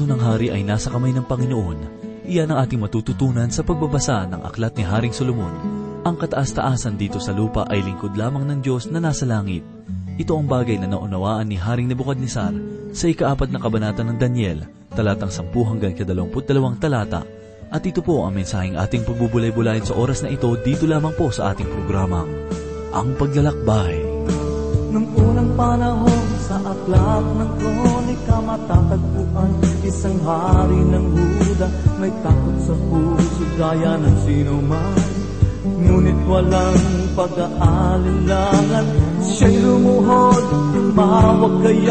puso ng hari ay nasa kamay ng Panginoon. Iyan ang ating matututunan sa pagbabasa ng aklat ni Haring Solomon. Ang kataas-taasan dito sa lupa ay lingkod lamang ng Diyos na nasa langit. Ito ang bagay na naunawaan ni Haring Nebuchadnezzar sa ikaapat na kabanata ng Daniel, talatang 10 hanggang 22 talata. At ito po ang mensaheng ating pagbubulay-bulayin sa oras na ito dito lamang po sa ating programang, Ang Paglalakbay. Nung unang panahon aklat ng kronika matatagpuan Isang hari ng Huda may takot sa puso gaya ng sino man. Ngunit walang pag-aalinlangan Siya'y lumuhod, tumawag kay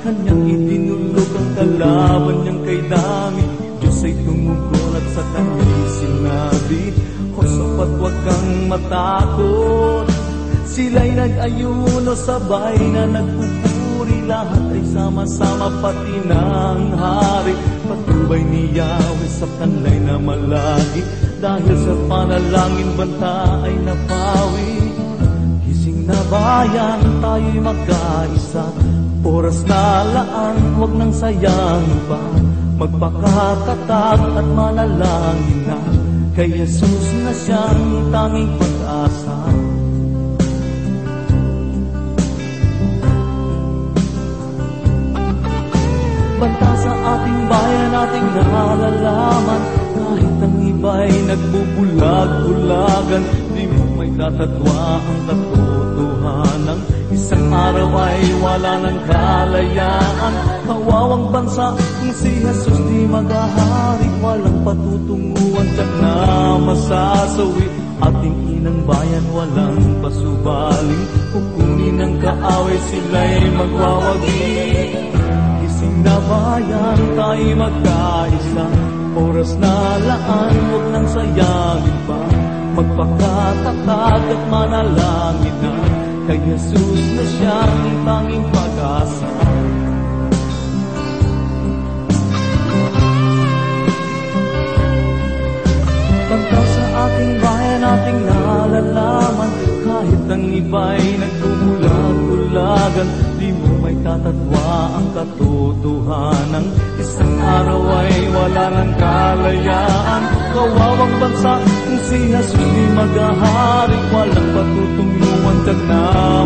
Kanyang itinulog ang kalaban niyang kay Dami. Diyos ay tumugon at sa kanya'y sinabi O sapat wag kang matakot. Sila'y nag-ayuno sabay na nagpupuri Lahat ay sama-sama pati ng hari. Patubay ni Yahweh sa kanlay na malagi. Dahil sa panalangin banta ay napawi. Gising na bayan tayo'y magkaisa Oras na laan, huwag nang sayangin pa. Magpakatatag at manalangin na. Kay Jesus na siyang tanging pag-asa ating bayan ating nalalaman. Kahit ang iba'y nagbubulag-bulagan Di mo may tatatwa ang katotohanan. Isang araw ay wala ng kalayaan. Kawawang bansa kung si Jesus di maghahari Walang patutunguhan tiyak na masasawi Ating inang bayan walang pasubaling. Kukunin ng kaaway sila'y magwawagi na bayan tayo magkaisa. Oras na laan, huwag nang sayangin pa. Magpakatatag at manalangin na. Kay Jesus na siyang tanging pag-asa. Banta sa ating bayan, ating nalalaman Kahit ang iba'y nagbubulag-bulagan Di mo may tatatwa ang katotohanan. Isang araw ay wala ng kalayaan. Kawawang bansa kung si Jesus di maghahari Walang patutunguhan tag na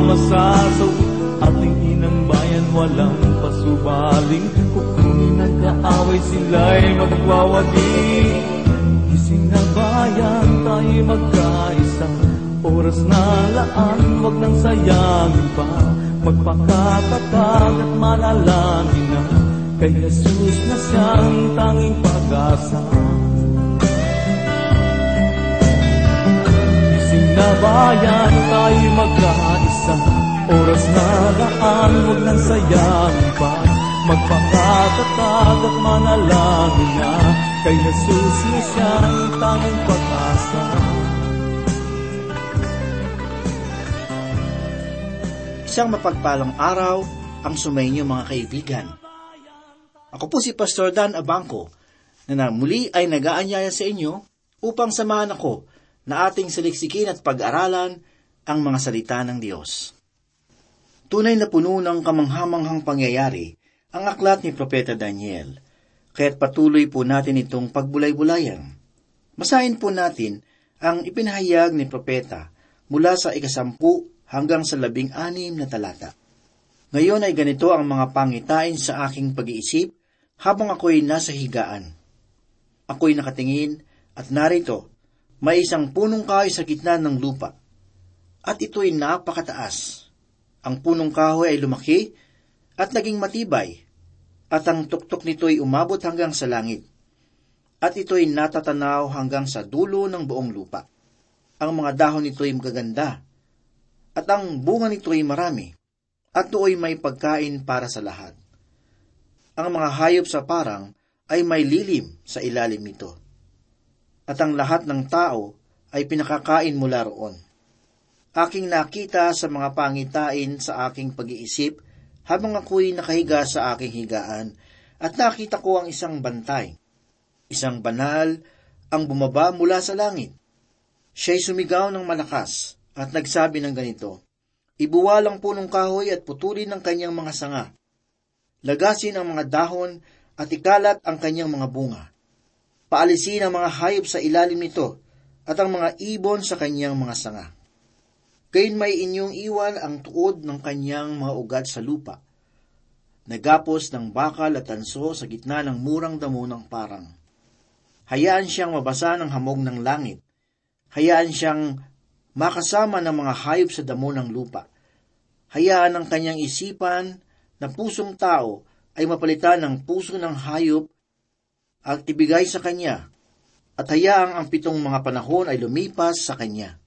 masasawi Ating inang bayan walang pasubaling. Kukunin ang kaaway sila'y magwawagi Gising na bayan tayo magkaisa. Oras na laan, wag nang sayangin pa Magpakatatag at manalangin na Kay Jesus na siyang tanging pag-asa. Gising na bayan tayo magkaisa Oras na laan, wag nang sayangin pa. Magpakatatag at manalangin na Kay Jesus na siyang tanging pag-asa Isang mapagpalang araw ang sumainyo mga kaibigan. Ako po si Pastor Dan Abangco na, muli ay nagaanyaya sa inyo upang samahan ako na ating saliksikin at pag-aralan ang mga salita ng Diyos. Tunay na puno ng kamanghamanghang pangyayari ang aklat ni Propeta Daniel, kaya't patuloy po natin itong pagbulay-bulayan. Masahin po natin ang ipinahayag ni Propeta mula sa ikasampu hanggang sa labing anim na talata. Ngayon ay ganito ang mga pangitain sa aking pag-iisip habang ako'y nasa higaan. Ako'y nakatingin at narito, may isang punong kahoy sa gitna ng lupa. At ito'y napakataas. Ang punong kahoy ay lumaki at naging matibay, at ang tuktok nito'y umabot hanggang sa langit. At ito'y natatanaw hanggang sa dulo ng buong lupa. Ang mga dahon nito'y magaganda, at ang bunga nito'y marami, at do'y may pagkain para sa lahat. Ang mga hayop sa parang ay may lilim sa ilalim nito. At ang lahat ng tao ay pinakakain mula roon. Aking nakita sa mga pangitain sa aking pag-iisip habang ako'y nakahiga sa aking higaan at nakita ko ang isang bantay. Isang banal ang bumaba mula sa langit. Siya'y sumigaw ng malakas at nagsabi ng ganito, Ibuwalang punong kahoy at putulin ng kanyang mga sanga. Lagasin ang mga dahon at ikalat ang kanyang mga bunga. Paalisin ang mga hayop sa ilalim nito at ang mga ibon sa kanyang mga sanga. Gayon may inyong iwan ang tuod ng kanyang mga ugad sa lupa. Nagapos ng bakal at tanso sa gitna ng murang damo ng parang. Hayaan siyang mabasa ng hamog ng langit. Hayaan siyang makasama ng mga hayop sa damo ng lupa. Hayaan ang kanyang isipan na pusong tao ay mapalitan ng puso ng hayop at ibigay sa kanya, at hayaang ang pitong mga panahon ay lumipas sa kanya.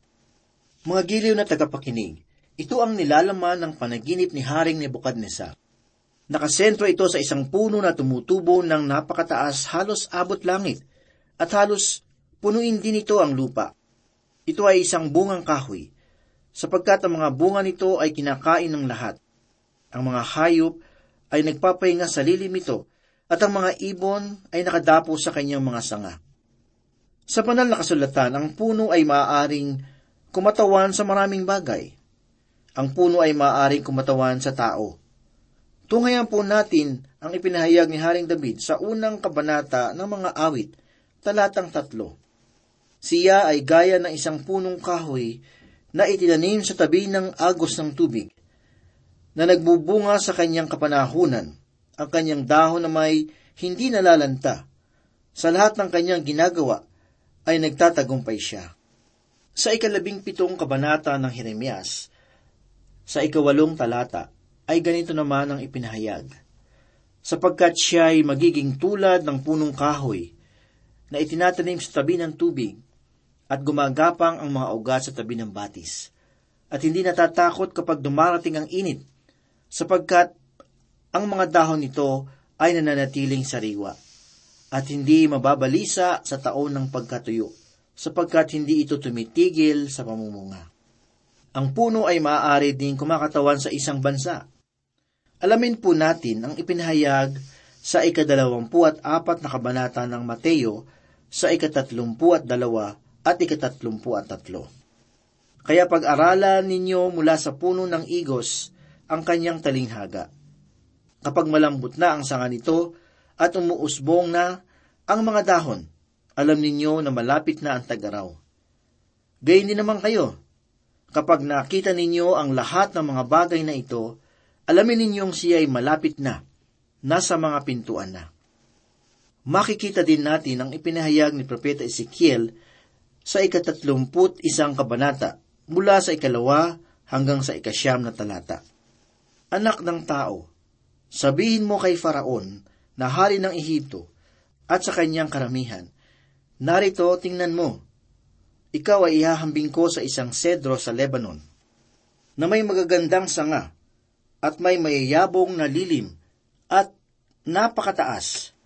Mga giliw na tagapakinig, ito ang nilalaman ng panaginip ni Haring Nebukadnesar. Nakasentro ito sa isang puno na tumutubo ng napakataas halos abot langit at halos punuin din ito ang lupa. Ito ay isang bungang kahoy, sapagkat ang mga bunga nito ay kinakain ng lahat. Ang mga hayop ay nagpapahinga sa lilim ito, at ang mga ibon ay nakadapo sa kanyang mga sanga. Sa banal na kasulatan, ang puno ay maaaring kumatawan sa maraming bagay. Ang puno ay maaaring kumatawan sa tao. Tunghayan po natin ang ipinahayag ni Haring David sa unang kabanata ng mga awit, talatang tatlo. Siya ay gaya ng isang punong kahoy na itinanim sa tabi ng agos ng tubig na nagbubunga sa kanyang kapanahunan, ang kanyang dahon na may hindi nalalanta. Sa lahat ng kanyang ginagawa ay nagtatagumpay siya. Sa ikalabing pitong kabanata ng Jeremias, sa ikawalong talata, ay ganito naman ang ipinahayag. Sapagkat siya ay magiging tulad ng punong kahoy na itinatanim sa tabi ng tubig at gumagapang ang mga ugat sa tabi ng batis. At hindi natatakot kapag dumarating ang init sapagkat ang mga dahon nito ay nananatiling sariwa at hindi mababalisa sa taon ng pagkatuyo, sapagkat hindi ito tumitigil sa pamumunga. Ang puno ay maaari din kumakatawan sa isang bansa. Alamin po natin ang ipinahayag sa ikadalawampu at apat na kabanata ng Mateo sa ikatatlumpu at dalawa at ikatatlumpu at tatlo. Kaya pag-aralan ninyo mula sa puno ng igos ang kanyang talinghaga. Kapag malambot na ang sanga nito at umuusbong na ang mga dahon, alam ninyo na malapit na ang tagaraw. Gayun din naman kayo. Kapag nakita ninyo ang lahat ng mga bagay na ito, alamin ninyong siya ay malapit na, nasa mga pintuan na. Makikita din natin ang ipinahayag ni Propeta Ezekiel sa ikatatlumput isang kabanata mula sa ikalawa hanggang sa ikasyam na talata. Anak ng tao, sabihin mo kay Faraon na hari ng Ehipto at sa kanyang karamihan, Narito, tingnan mo, ikaw ay ihahambing ko sa isang sedro sa Lebanon, na may magagandang sanga, at may mayayabong na lilim, at napakataas,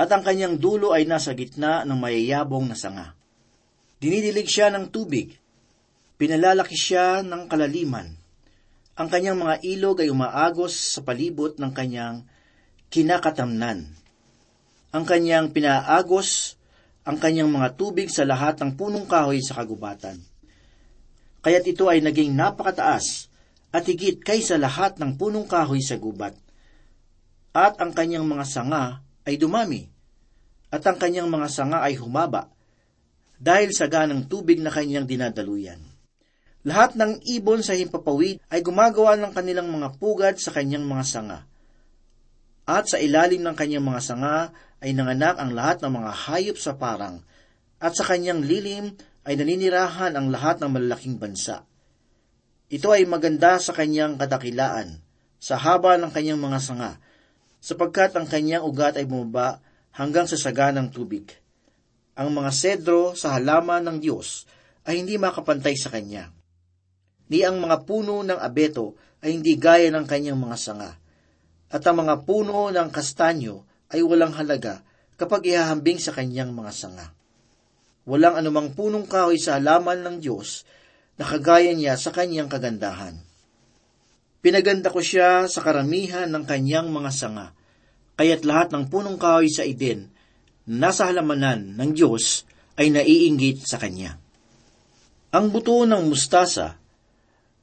at ang kanyang dulo ay nasa gitna ng mayayabong na sanga. Dinidilig siya ng tubig, pinalalaki siya ng kalaliman, ang kanyang mga ilog ay umaagos sa palibot ng kanyang kinakatamnan. Ang kanyang pinaagos ang kanyang mga tubig sa lahat ng punong kahoy sa kagubatan. Kaya't ito ay naging napakataas at higit kaysa lahat ng punong kahoy sa gubat. At ang kanyang mga sanga ay dumami, at ang kanyang mga sanga ay humaba, dahil sa ganang tubig na kanyang dinadaluyan. Lahat ng ibon sa himpapawid ay gumagawa ng kanilang mga pugad sa kanyang mga sanga. At sa ilalim ng kanyang mga sanga ay nanganak ang lahat ng mga hayop sa parang, at sa kanyang lilim ay naninirahan ang lahat ng malalaking bansa. Ito ay maganda sa kanyang kadakilaan, sa haba ng kanyang mga sanga, sapagkat ang kanyang ugat ay bumaba hanggang sa saga ng tubig. Ang mga sedro sa halaman ng Diyos ay hindi makapantay sa kanya ni ang mga puno ng abeto ay hindi gaya ng kanyang mga sanga. At ang mga puno ng kastanyo ay walang halaga kapag ihahambing sa kanyang mga sanga. Walang anumang punong kahoy sa halaman ng Diyos na kagaya niya sa kanyang kagandahan. Pinaganda ko siya sa karamihan ng kanyang mga sanga, kaya't lahat ng punong kahoy sa Eden, nasa halamanan ng Diyos, ay naiinggit sa kanya. Ang buto ng mustasa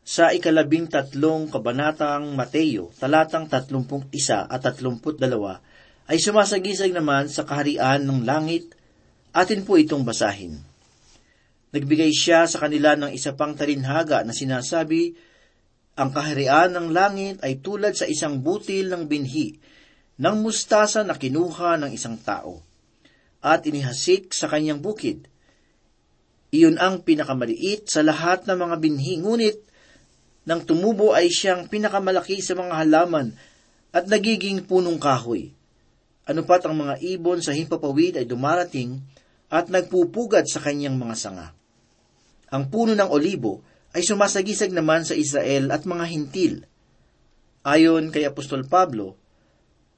sa ikalabing tatlong kabanatang Mateo, talatang tatlumpung isa at tatlumput dalawa, ay sumasagisag naman sa kaharian ng langit, atin po itong basahin. Nagbigay siya sa kanila ng isa pang talinhaga na sinasabi, ang kaharian ng langit ay tulad sa isang butil ng binhi ng mustasa na kinuha ng isang tao at inihasik sa kanyang bukid. Iyon ang pinakamaliit sa lahat ng mga binhi, ngunit nang tumubo ay siyang pinakamalaki sa mga halaman at nagiging punong kahoy. Ano pat ang mga ibon sa himpapawid ay dumarating at nagpupugad sa kanyang mga sanga. Ang puno ng olibo ay sumasagisag naman sa Israel at mga hintil. Ayon kay Apostol Pablo,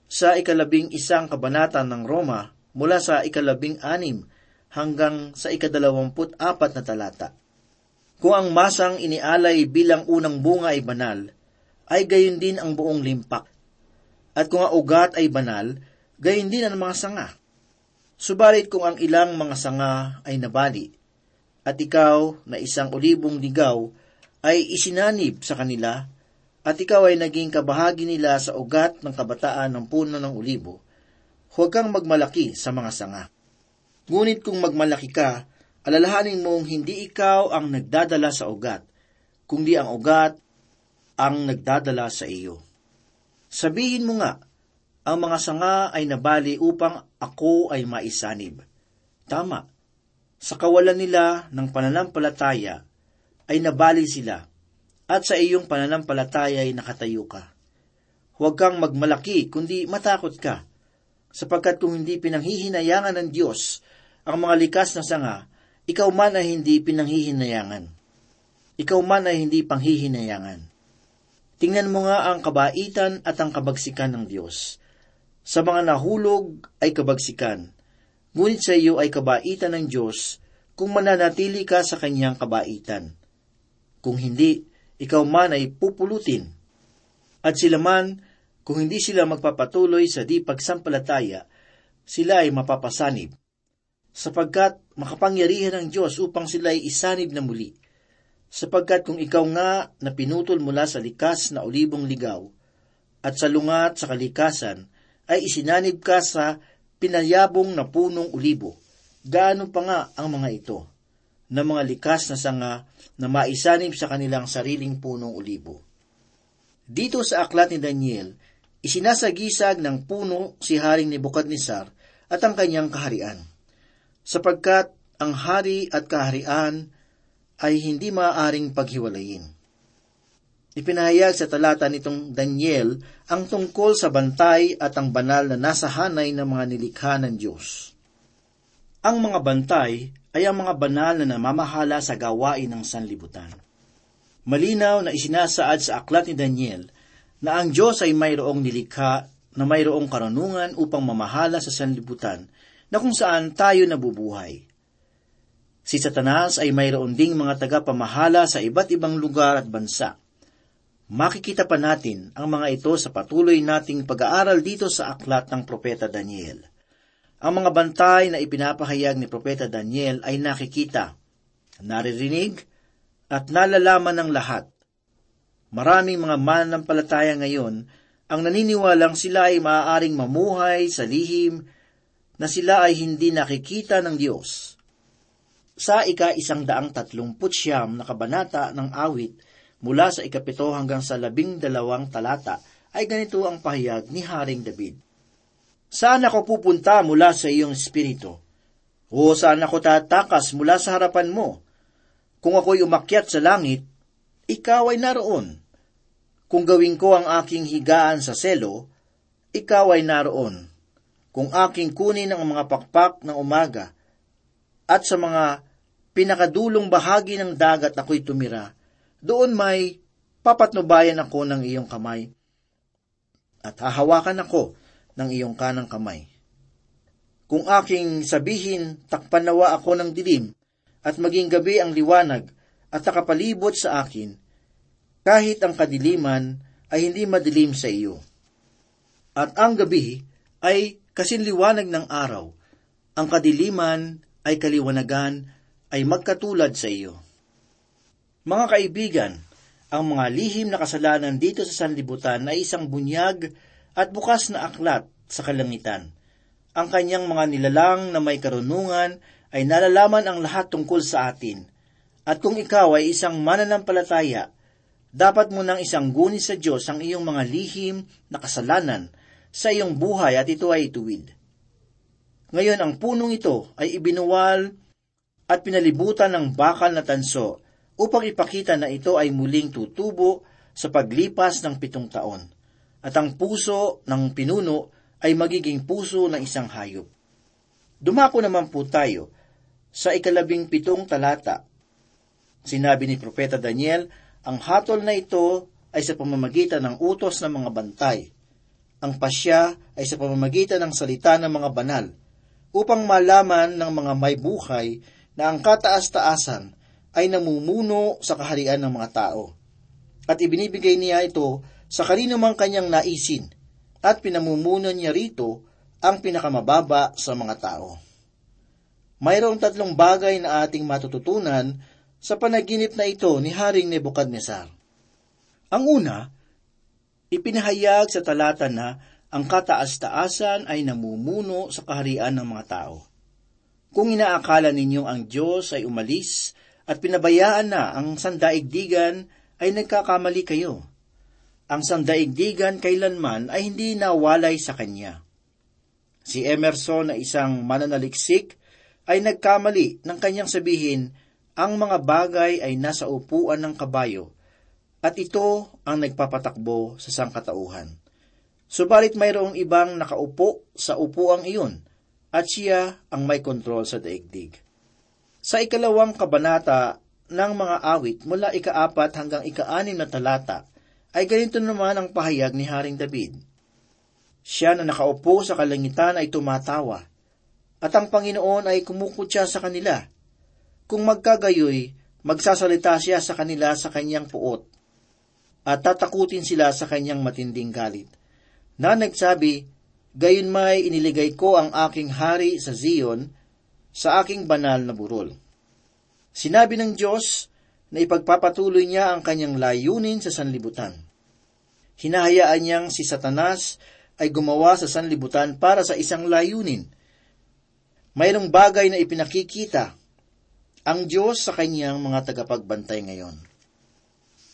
sa ikalabing isang kabanata ng Roma mula sa ikalabing anim hanggang sa ikadalawamput apat na talata. Kung ang masang inialay bilang unang bunga ay banal, ay gayon din ang buong limpak. At kung ang ugat ay banal, gayon din ang mga sanga. Subalit kung ang ilang mga sanga ay nabali, at ikaw na isang olibong ligaw ay isinanib sa kanila, at ikaw ay naging kabahagi nila sa ugat ng kabataan ng puno ng olibo, huwag kang magmalaki sa mga sanga. Ngunit kung magmalaki ka, alalahanin mong hindi ikaw ang nagdadala sa ugat, kundi ang ugat ang nagdadala sa iyo. Sabihin mo nga, ang mga sanga ay nabali upang ako ay maisanib. Tama, sa kawalan nila ng pananampalataya ay nabali sila, at sa iyong pananampalataya ay nakatayo ka. Huwag kang magmalaki, kundi matakot ka, sapagkat kung hindi pinanghihinayangan ng Diyos ang mga likas na sanga, ikaw man ay hindi pinanghihinayangan. Ikaw man ay hindi panghihinayangan. Tingnan mo nga ang kabaitan at ang kabagsikan ng Diyos. Sa mga nahulog ay kabagsikan, ngunit sa iyo ay kabaitan ng Diyos kung mananatili ka sa kanyang kabaitan. Kung hindi, ikaw man ay pupulutin. At sila man, kung hindi sila magpapatuloy sa di pagsampalataya, sila ay mapapasanib sapagkat makapangyarihan ng Diyos upang sila ay isanib na muli. Sapagkat kung ikaw nga na pinutol mula sa likas na olibong ligaw, at sa lungat sa kalikasan, ay isinanib ka sa pinayabong na punong ulibo, gaano pa nga ang mga ito, na mga likas na sanga na maisanib sa kanilang sariling punong ulibo. Dito sa aklat ni Daniel, isinasagisag ng puno si Haring Nebukadnesar at ang kanyang kaharian sapagkat ang hari at kaharian ay hindi maaaring paghiwalayin. Ipinahayag sa talata nitong Daniel ang tungkol sa bantay at ang banal na nasa hanay ng mga nilikha ng Diyos. Ang mga bantay ay ang mga banal na namamahala sa gawain ng sanlibutan. Malinaw na isinasaad sa aklat ni Daniel na ang Diyos ay mayroong nilikha na mayroong karunungan upang mamahala sa sanlibutan na kung saan tayo nabubuhay. Si Satanas ay mayroon ding mga tagapamahala sa iba't ibang lugar at bansa. Makikita pa natin ang mga ito sa patuloy nating pag-aaral dito sa aklat ng Propeta Daniel. Ang mga bantay na ipinapahayag ni Propeta Daniel ay nakikita, naririnig, at nalalaman ng lahat. Maraming mga mananampalataya ngayon ang naniniwalang sila ay maaaring mamuhay sa lihim na sila ay hindi nakikita ng Diyos. Sa ika isang daang tatlumput siyam na kabanata ng awit mula sa ikapito hanggang sa labing dalawang talata ay ganito ang pahayag ni Haring David. Saan ako pupunta mula sa iyong espiritu? O saan ako tatakas mula sa harapan mo? Kung ako'y umakyat sa langit, ikaw ay naroon. Kung gawin ko ang aking higaan sa selo, ikaw ay naroon kung aking kunin ang mga pakpak ng umaga at sa mga pinakadulong bahagi ng dagat ako'y tumira, doon may papatnubayan ako ng iyong kamay at hahawakan ako ng iyong kanang kamay. Kung aking sabihin, takpan nawa ako ng dilim, at maging gabi ang liwanag at nakapalibot sa akin, kahit ang kadiliman ay hindi madilim sa iyo. At ang gabi ay kasinliwanag ng araw, ang kadiliman ay kaliwanagan ay magkatulad sa iyo. Mga kaibigan, ang mga lihim na kasalanan dito sa sanlibutan ay isang bunyag at bukas na aklat sa kalangitan. Ang kanyang mga nilalang na may karunungan ay nalalaman ang lahat tungkol sa atin. At kung ikaw ay isang mananampalataya, dapat mo nang isang guni sa Diyos ang iyong mga lihim na kasalanan sa iyong buhay at ito ay tuwid. Ngayon ang punong ito ay ibinuwal at pinalibutan ng bakal na tanso upang ipakita na ito ay muling tutubo sa paglipas ng pitong taon. At ang puso ng pinuno ay magiging puso ng isang hayop. Dumako naman po tayo sa ikalabing pitong talata. Sinabi ni Propeta Daniel, ang hatol na ito ay sa pamamagitan ng utos ng mga bantay. Ang pasya ay sa pamamagitan ng salita ng mga banal, upang malaman ng mga may buhay na ang kataas-taasan ay namumuno sa kaharian ng mga tao. At ibinibigay niya ito sa kanino mang kanyang naisin, at pinamumuno niya rito ang pinakamababa sa mga tao. Mayroong tatlong bagay na ating matututunan sa panaginip na ito ni Haring Nebukadnesar. Ang una, ipinahayag sa talata na ang kataas-taasan ay namumuno sa kaharian ng mga tao. Kung inaakala ninyong ang Diyos ay umalis at pinabayaan na ang sandaigdigan, ay nagkakamali kayo. Ang sandaigdigan kailanman ay hindi nawalay sa Kanya. Si Emerson na isang mananaliksik ay nagkamali ng kanyang sabihin, ang mga bagay ay nasa upuan ng kabayo, at ito ang nagpapatakbo sa sangkatauhan. Subalit mayroong ibang nakaupo sa upuang iyon, at siya ang may kontrol sa daigdig. Sa ikalawang kabanata ng mga awit mula ikaapat hanggang ikaanim na talata, ay ganito naman ang pahayag ni Haring David. Siya na nakaupo sa kalangitan ay tumatawa, at ang Panginoon ay kumukutya sa kanila. Kung magkagayoy, magsasalita siya sa kanila sa kanyang puot, at tatakutin sila sa kanyang matinding galit. Na nagsabi, Gayon may iniligay ko ang aking hari sa Zion, sa aking banal na burol. Sinabi ng Diyos na ipagpapatuloy niya ang kanyang layunin sa sanlibutan. Hinahayaan niyang si Satanas ay gumawa sa sanlibutan para sa isang layunin – mayroong bagay na ipinakikita ang Diyos sa kanyang mga tagapagbantay ngayon.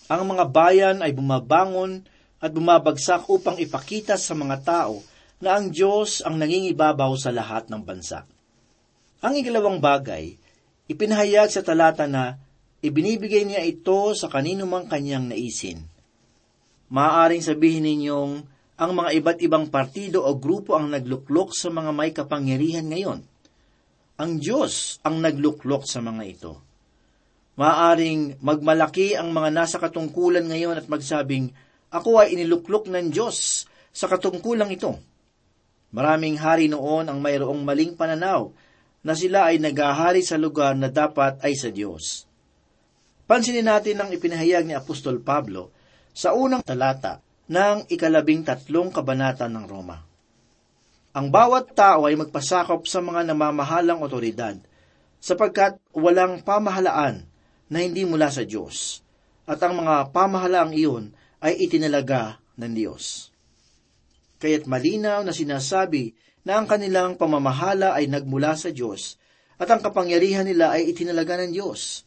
Ang mga bayan ay bumabangon at bumabagsak upang ipakita sa mga tao na ang Diyos ang nangingibabaw sa lahat ng bansa. Ang ikalawang bagay, ipinahayag sa talata na ibinibigay niya ito sa kanino mang kanyang naisin. Maaaring sabihin ninyong ang mga iba't ibang partido o grupo ang nagluklok sa mga may kapangyarihan ngayon – ang Diyos ang nagluklok sa mga ito. Maaring magmalaki ang mga nasa katungkulan ngayon at magsabing, ako ay iniluklok ng Diyos sa katungkulang ito. Maraming hari noon ang mayroong maling pananaw na sila ay nagahari sa lugar na dapat ay sa Diyos. Pansinin natin ang ipinahayag ni Apostol Pablo sa unang talata ng ikalabing tatlong kabanata ng Roma. Ang bawat tao ay magpasakop sa mga namamahalang otoridad, sapagkat walang pamahalaan na hindi mula sa Diyos, at ang mga pamahalaang iyon ay itinalaga ng Diyos. Kaya't malinaw na sinasabi na ang kanilang pamamahala ay nagmula sa Diyos, at ang kapangyarihan nila ay itinalaga ng Diyos.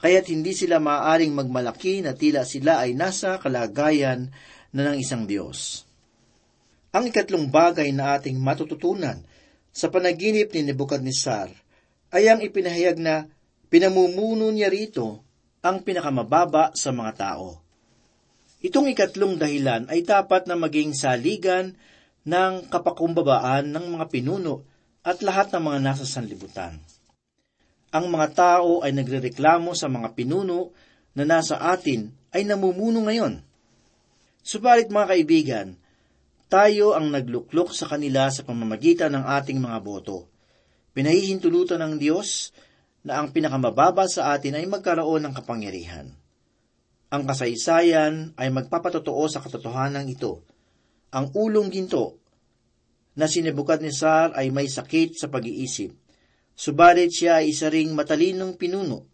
Kaya't hindi sila maaaring magmalaki na tila sila ay nasa kalagayan na ng isang Diyos. Ang ikatlong bagay na ating matututunan sa panaginip ni Nebuchadnezzar ay ang ipinahayag na pinamumuno niya rito ang pinakamababa sa mga tao. Itong ikatlong dahilan ay dapat na maging saligan ng kapakumbabaan ng mga pinuno at lahat ng mga nasa sanlibutan. Ang mga tao ay nagrereklamo sa mga pinuno na nasa atin ay namumuno ngayon. Subalit mga kaibigan, tayo ang nagluklok sa kanila sa pamamagitan ng ating mga boto. Pinahihintulutan ng Diyos na ang pinakamababa sa atin ay magkaroon ng kapangyarihan. Ang kasaysayan ay magpapatotoo sa katotohanan ito. Ang ulong ginto na si Nebuchadnezzar ay may sakit sa pag-iisip. Subalit siya ay isa ring matalinong pinuno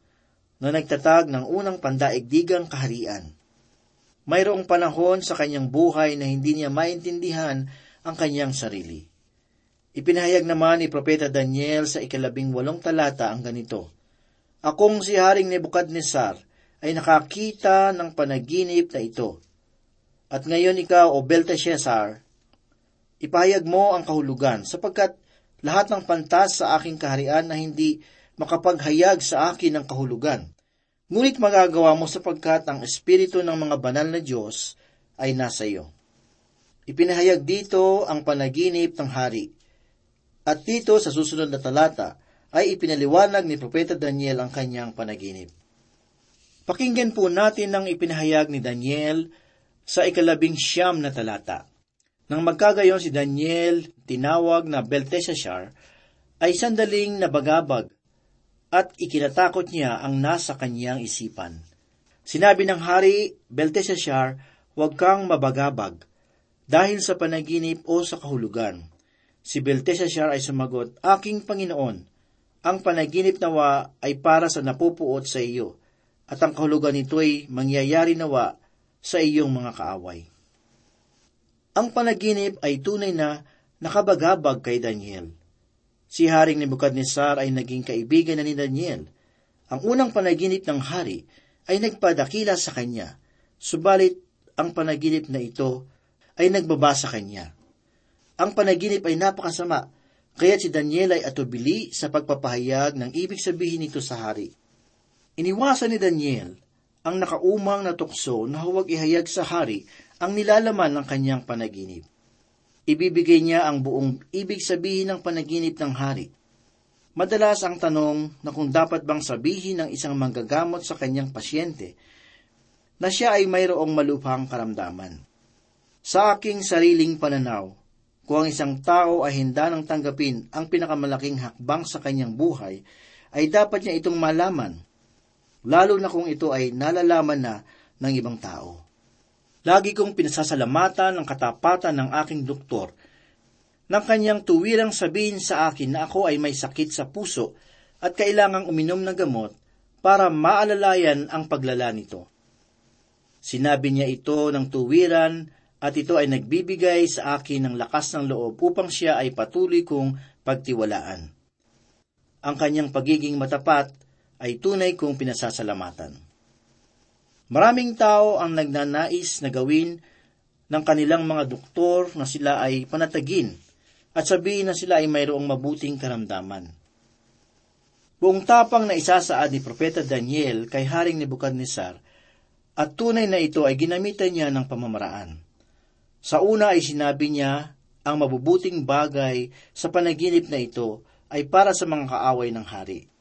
na nagtatag ng unang pandaigdigang kaharian. Mayroong panahon sa kanyang buhay na hindi niya maintindihan ang kanyang sarili. Ipinahayag naman ni Propeta Daniel sa ikalabing walong talata ang ganito, Akong si Haring Nebukadnesar ay nakakita ng panaginip na ito. At ngayon ikaw, O Belteshazzar, ipahayag mo ang kahulugan sapagkat lahat ng pantas sa aking kaharian na hindi makapaghayag sa akin ng kahulugan. Ngunit magagawa mo sapagkat ang espiritu ng mga banal na Diyos ay nasa iyo. Ipinahayag dito ang panaginip ng hari. At dito sa susunod na talata ay ipinaliwanag ni Propeta Daniel ang kanyang panaginip. Pakinggan po natin ang ipinahayag ni Daniel sa ikalabing siyam na talata. Nang magkagayon si Daniel, tinawag na Belteshazzar, ay sandaling nabagabag at ikinatakot niya ang nasa kanyang isipan. Sinabi ng hari, Belteshazzar, huwag kang mabagabag dahil sa panaginip o sa kahulugan. Si Belteshazzar ay sumagot, Aking Panginoon, ang panaginip nawa ay para sa napupuot sa iyo, at ang kahulugan nito ay mangyayari nawa sa iyong mga kaaway. Ang panaginip ay tunay na nakabagabag kay Daniel. Si Haring Nebuchadnezzar ay naging kaibigan na ni Daniel. Ang unang panaginip ng hari ay nagpadakila sa kanya, subalit ang panaginip na ito ay nagbaba sa kanya. Ang panaginip ay napakasama, kaya si Daniel ay atubili sa pagpapahayag ng ibig sabihin nito sa hari. Iniwasan ni Daniel ang nakaumang na tukso na huwag ihayag sa hari ang nilalaman ng kanyang panaginip. Ibibigay niya ang buong ibig sabihin ng panaginip ng hari. Madalas ang tanong na kung dapat bang sabihin ng isang manggagamot sa kanyang pasyente na siya ay mayroong malupang karamdaman. Sa aking sariling pananaw, kung ang isang tao ay handa nang tanggapin ang pinakamalaking hakbang sa kanyang buhay, ay dapat niya itong malaman, lalo na kung ito ay nalalaman na ng ibang tao. Lagi kong pinasasalamatan ang katapatan ng aking doktor nang kanyang tuwirang sabihin sa akin na ako ay may sakit sa puso at kailangang uminom ng gamot para maalalayan ang paglala nito. Sinabi niya ito ng tuwiran at ito ay nagbibigay sa akin ng lakas ng loob upang siya ay patuloy kong pagtiwalaan. Ang kanyang pagiging matapat ay tunay kong pinasasalamatan. Maraming tao ang nagnanais na gawin ng kanilang mga doktor na sila ay panatagin at sabihin na sila ay mayroong mabuting karamdaman. Buong tapang na isasaad ni Propeta Daniel kay Haring Nebuchadnezzar at tunay na ito ay ginamitan niya ng pamamaraan. Sa una ay sinabi niya, ang mabubuting bagay sa panaginip na ito ay para sa mga kaaway ng hari.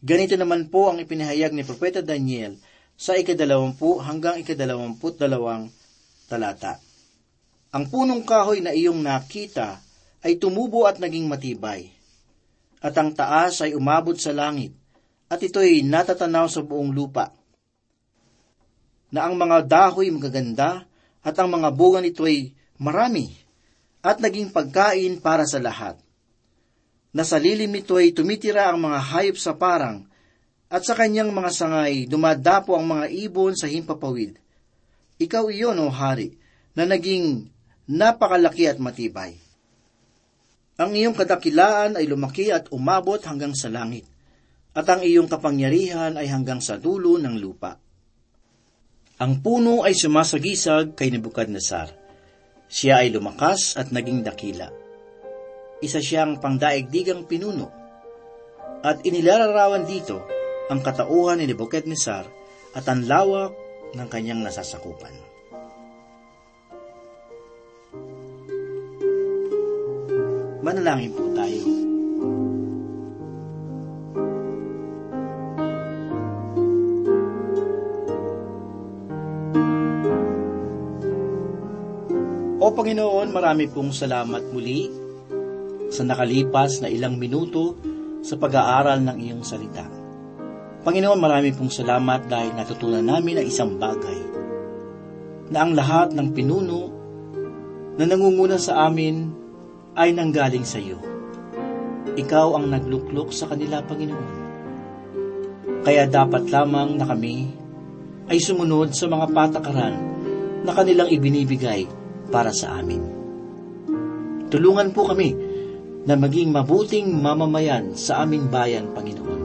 Ganito naman po ang ipinahayag ni Propeta Daniel sa ikadalawampu hanggang ikadalawamput dalawang talata. Ang punong kahoy na iyong nakita ay tumubo at naging matibay, at ang taas ay umabot sa langit, at ito'y natatanaw sa buong lupa. Na ang mga dahoy magaganda at ang mga bunga nito ay marami at naging pagkain para sa lahat. Na sa lilim nito ay tumitira ang mga hayop sa parang at sa kanyang mga sangay dumadapo ang mga ibon sa himpapawid. Ikaw iyon, o hari, na naging napakalaki at matibay. Ang iyong kadakilaan ay lumaki at umabot hanggang sa langit, at ang iyong kapangyarihan ay hanggang sa dulo ng lupa. Ang puno ay sumasagisag kay Nebuchadnezzar. Siya ay lumakas at naging dakila. Isa siyang pangdaigdigang pinuno. At inilalarawan dito ang katauhan ni Nebuchadnezzar at ang lawak ng kanyang nasasakupan. Manalangin po tayo. O Panginoon, marami pong salamat muli sa nakalipas na ilang minuto sa pag-aaral ng iyong salita. Panginoon, marami pong salamat dahil natutunan namin ang isang bagay na ang lahat ng pinuno na nangunguna sa amin ay nanggaling sa iyo. Ikaw ang nagluklok sa kanila, Panginoon. Kaya dapat lamang na kami ay sumunod sa mga patakaran na kanilang ibinibigay para sa amin. Tulungan po kami na maging mabuting mamamayan sa aming bayan, Panginoon.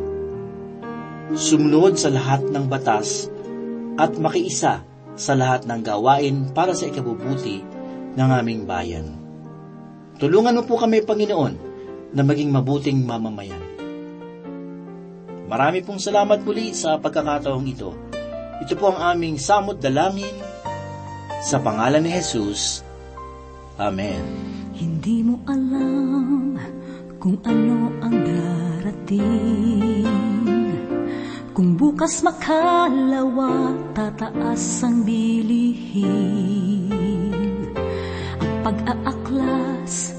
Sumunod sa lahat ng batas at makiisa sa lahat ng gawain para sa ikabubuti ng aming bayan. Tulungan mo po kami, Panginoon, na maging mabuting mamamayan. Marami pong salamat muli sa pagkakataong ito. Ito po ang aming samot dalangin sa pangalan ni Jesus. Amen. Hindi mo alam kung ano ang darating Kung bukas makalawa, tataas ang bilihin Ang pag-aaklas,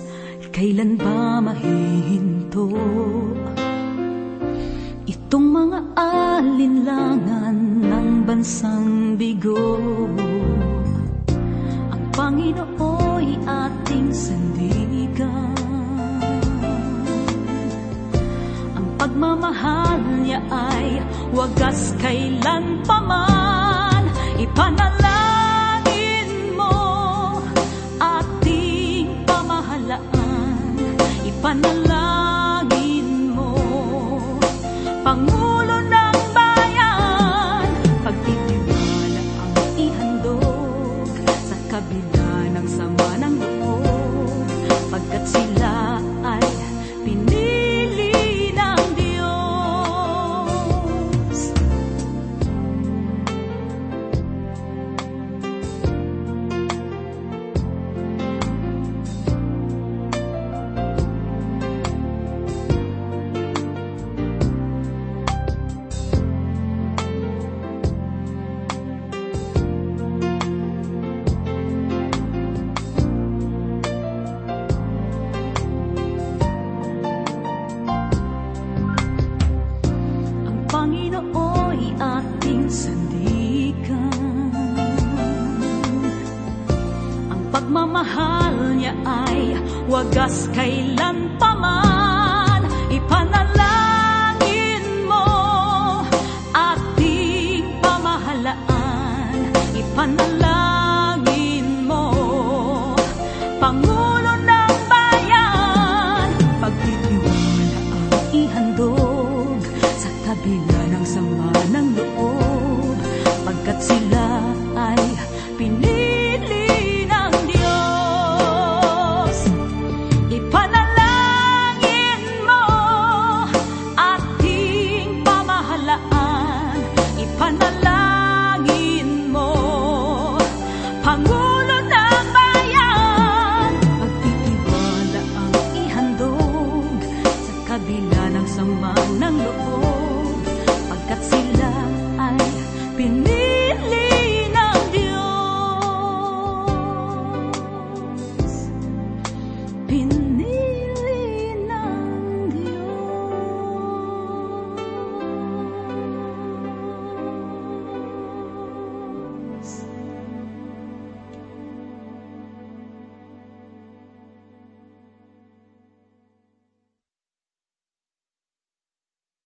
kailan ba mahihinto? Itong mga alinlangan ng bansang bigo Ang Panginooy ating sandigan pagmamahal niya ay wagas kailan paman Ipanalangin mo ating pamahalaan. Ipanalangin